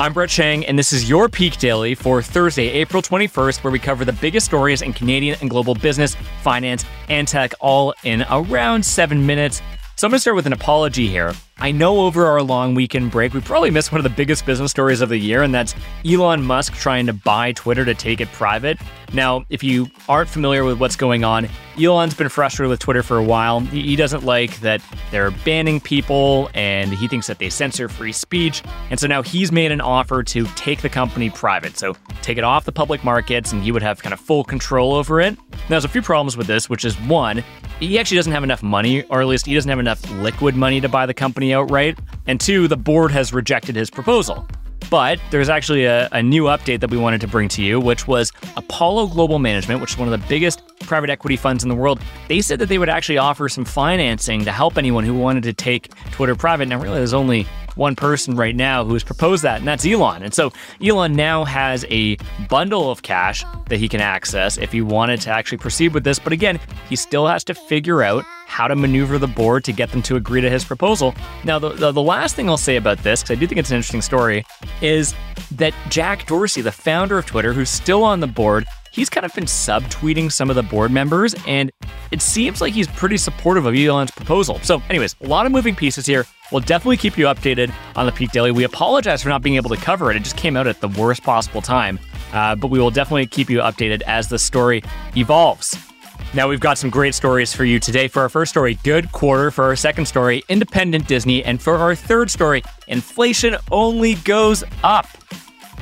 I'm Brett Chang, and this is your Peak Daily for Thursday, April 21st, where we cover the biggest stories in Canadian and global business, finance, and tech all in around seven minutes. So I'm going to start with an apology here. I know over our long weekend break, we probably missed one of the biggest business stories of the year, and that's Elon Musk trying to buy Twitter to take it private. Now, if you aren't familiar with what's going on, Elon's been frustrated with Twitter for a while. He doesn't like that they're banning people, and he thinks that they censor free speech. And so now he's made an offer to take the company private. So take it off the public markets, and he would have kind of full control over it. Now, there's a few problems with this, which is one, he actually doesn't have enough money, or at least he doesn't have enough liquid money to buy the company outright. And two, the board has rejected his proposal. But there's actually a, a, new update that we wanted to bring to you, which was Apollo Global Management, which is one of the biggest private equity funds in the world. They said that they would actually offer some financing to help anyone who wanted to take Twitter private. Now, really, there's only one person right now who has proposed that, and that's Elon. And so Elon now has a bundle of cash that he can access if he wanted to actually proceed with this. But again, he still has to figure out how to maneuver the board to get them to agree to his proposal. Now, the, the, the last thing I'll say about this, because I do think it's an interesting story, is that Jack Dorsey, the founder of Twitter, who's still on the board, he's kind of been subtweeting some of the board members, and it seems like he's pretty supportive of Elon's proposal. So, anyways, a lot of moving pieces here. We'll definitely keep you updated on the Peak Daily. We apologize for not being able to cover it. It just came out at the worst possible time. Uh, but we will definitely keep you updated as the story evolves. Now, we've got some great stories for you today. For our first story, good quarter. For our second story, independent Disney. And for our third story, inflation only goes up.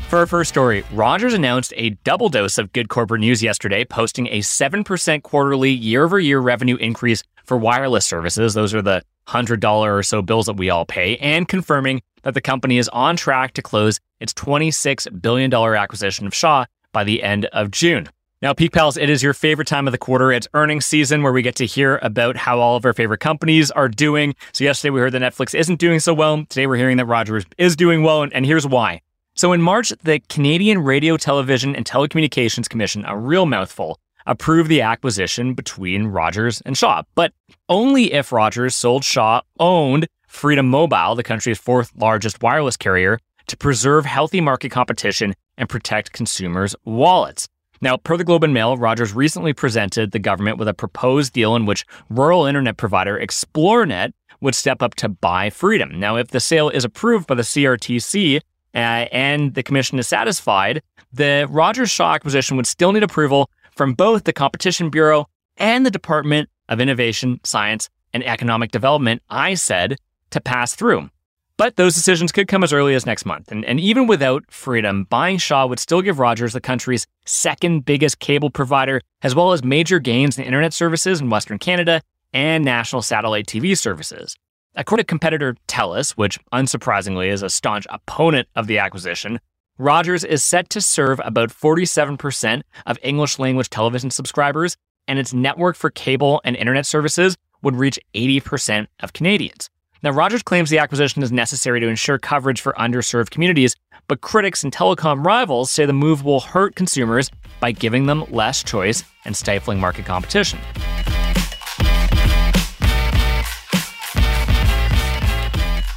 For our first story, Rogers announced a double dose of good corporate news yesterday, posting a 7% quarterly year over year revenue increase for wireless services. Those are the $100 or so bills that we all pay, and confirming that the company is on track to close its $26 billion acquisition of Shaw by the end of June. Now, Peak Pals, it is your favorite time of the quarter. It's earnings season where we get to hear about how all of our favorite companies are doing. So, yesterday we heard that Netflix isn't doing so well. Today we're hearing that Rogers is doing well, and here's why. So, in March, the Canadian Radio, Television, and Telecommunications Commission, a real mouthful, approved the acquisition between Rogers and Shaw, but only if Rogers sold Shaw owned Freedom Mobile, the country's fourth largest wireless carrier, to preserve healthy market competition and protect consumers' wallets. Now, per the Globe and Mail, Rogers recently presented the government with a proposed deal in which rural internet provider Xplornet would step up to buy Freedom. Now, if the sale is approved by the CRTC uh, and the commission is satisfied, the Rogers Shaw acquisition would still need approval from both the Competition Bureau and the Department of Innovation, Science, and Economic Development, I said, to pass through. But those decisions could come as early as next month. And, and even without freedom, buying Shaw would still give Rogers the country's second biggest cable provider, as well as major gains in internet services in Western Canada and national satellite TV services. According to competitor TELUS, which unsurprisingly is a staunch opponent of the acquisition, Rogers is set to serve about 47% of English language television subscribers, and its network for cable and internet services would reach 80% of Canadians. Now, Rogers claims the acquisition is necessary to ensure coverage for underserved communities, but critics and telecom rivals say the move will hurt consumers by giving them less choice and stifling market competition.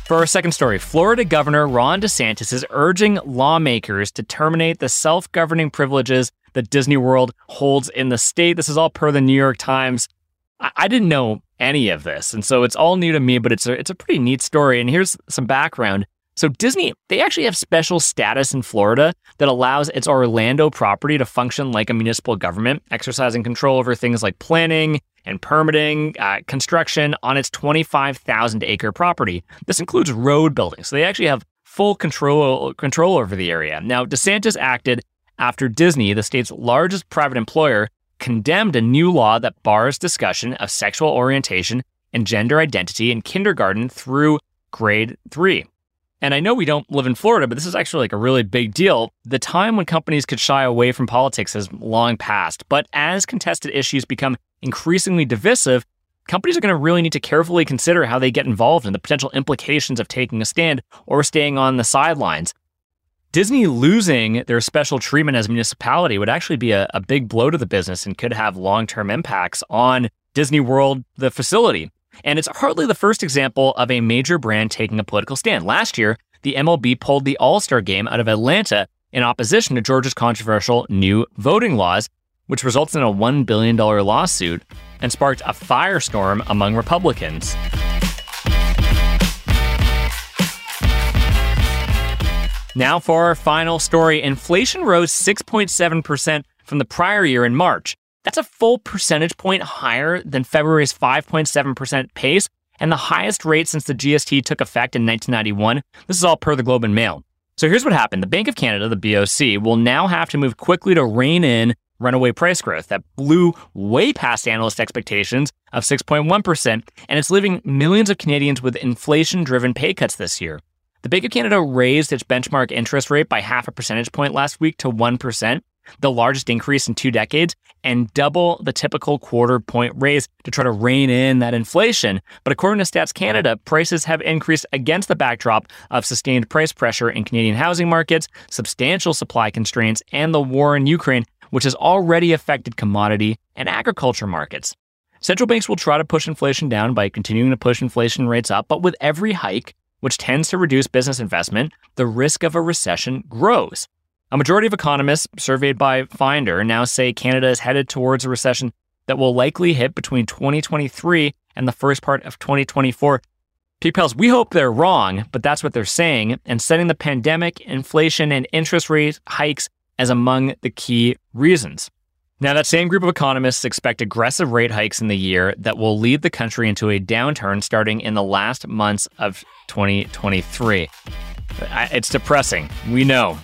For our second story, Florida Governor Ron DeSantis is urging lawmakers to terminate the self governing privileges that Disney World holds in the state. This is all per the New York Times. I, I didn't know any of this. And so it's all new to me, but it's a, it's a pretty neat story. And here's some background. So Disney, they actually have special status in Florida that allows its Orlando property to function like a municipal government, exercising control over things like planning and permitting, uh, construction on its 25,000 acre property. This includes road building. So they actually have full control control over the area. Now, DeSantis acted after Disney, the state's largest private employer, condemned a new law that bars discussion of sexual orientation and gender identity in kindergarten through grade three. And I know we don't live in Florida, but this is actually like a really big deal. The time when companies could shy away from politics has long passed. But as contested issues become increasingly divisive, companies are going to really need to carefully consider how they get involved and the potential implications of taking a stand or staying on the sidelines. Disney losing their special treatment as a municipality would actually be a, a big blow to the business and could have long term impacts on Disney World, the facility. And it's hardly the first example of a major brand taking a political stand. Last year, the MLB pulled the All Star game out of Atlanta in opposition to Georgia's controversial new voting laws, which results in a $1 billion lawsuit and sparked a firestorm among Republicans. Now, for our final story inflation rose 6.7% from the prior year in March. That's a full percentage point higher than February's 5.7% pace and the highest rate since the GST took effect in 1991. This is all per the Globe and Mail. So here's what happened the Bank of Canada, the BOC, will now have to move quickly to rein in runaway price growth that blew way past analyst expectations of 6.1%, and it's leaving millions of Canadians with inflation driven pay cuts this year. The Bank of Canada raised its benchmark interest rate by half a percentage point last week to 1%, the largest increase in two decades, and double the typical quarter point raise to try to rein in that inflation. But according to Stats Canada, prices have increased against the backdrop of sustained price pressure in Canadian housing markets, substantial supply constraints, and the war in Ukraine, which has already affected commodity and agriculture markets. Central banks will try to push inflation down by continuing to push inflation rates up, but with every hike, which tends to reduce business investment, the risk of a recession grows. A majority of economists surveyed by Finder now say Canada is headed towards a recession that will likely hit between 2023 and the first part of 2024. Peak Pals, we hope they're wrong, but that's what they're saying, and setting the pandemic, inflation, and interest rate hikes as among the key reasons. Now, that same group of economists expect aggressive rate hikes in the year that will lead the country into a downturn starting in the last months of 2023. It's depressing. We know.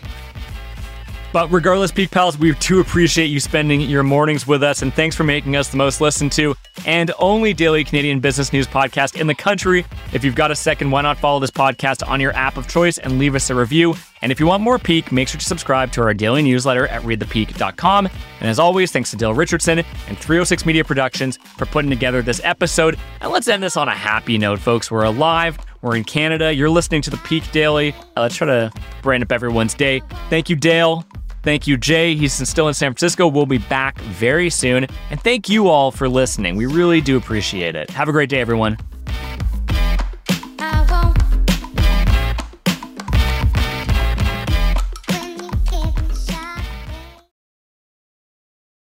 But regardless, Peak Pals, we do appreciate you spending your mornings with us, and thanks for making us the most listened to and only daily Canadian business news podcast in the country. If you've got a second, why not follow this podcast on your app of choice and leave us a review? And if you want more Peak, make sure to subscribe to our daily newsletter at readthepeak.com. And as always, thanks to Dale Richardson and 306 Media Productions for putting together this episode. And let's end this on a happy note, folks. We're alive. We're in Canada. You're listening to the Peak Daily. Uh, let's try to brighten up everyone's day. Thank you, Dale. Thank you, Jay. He's still in San Francisco. We'll be back very soon. And thank you all for listening. We really do appreciate it. Have a great day, everyone.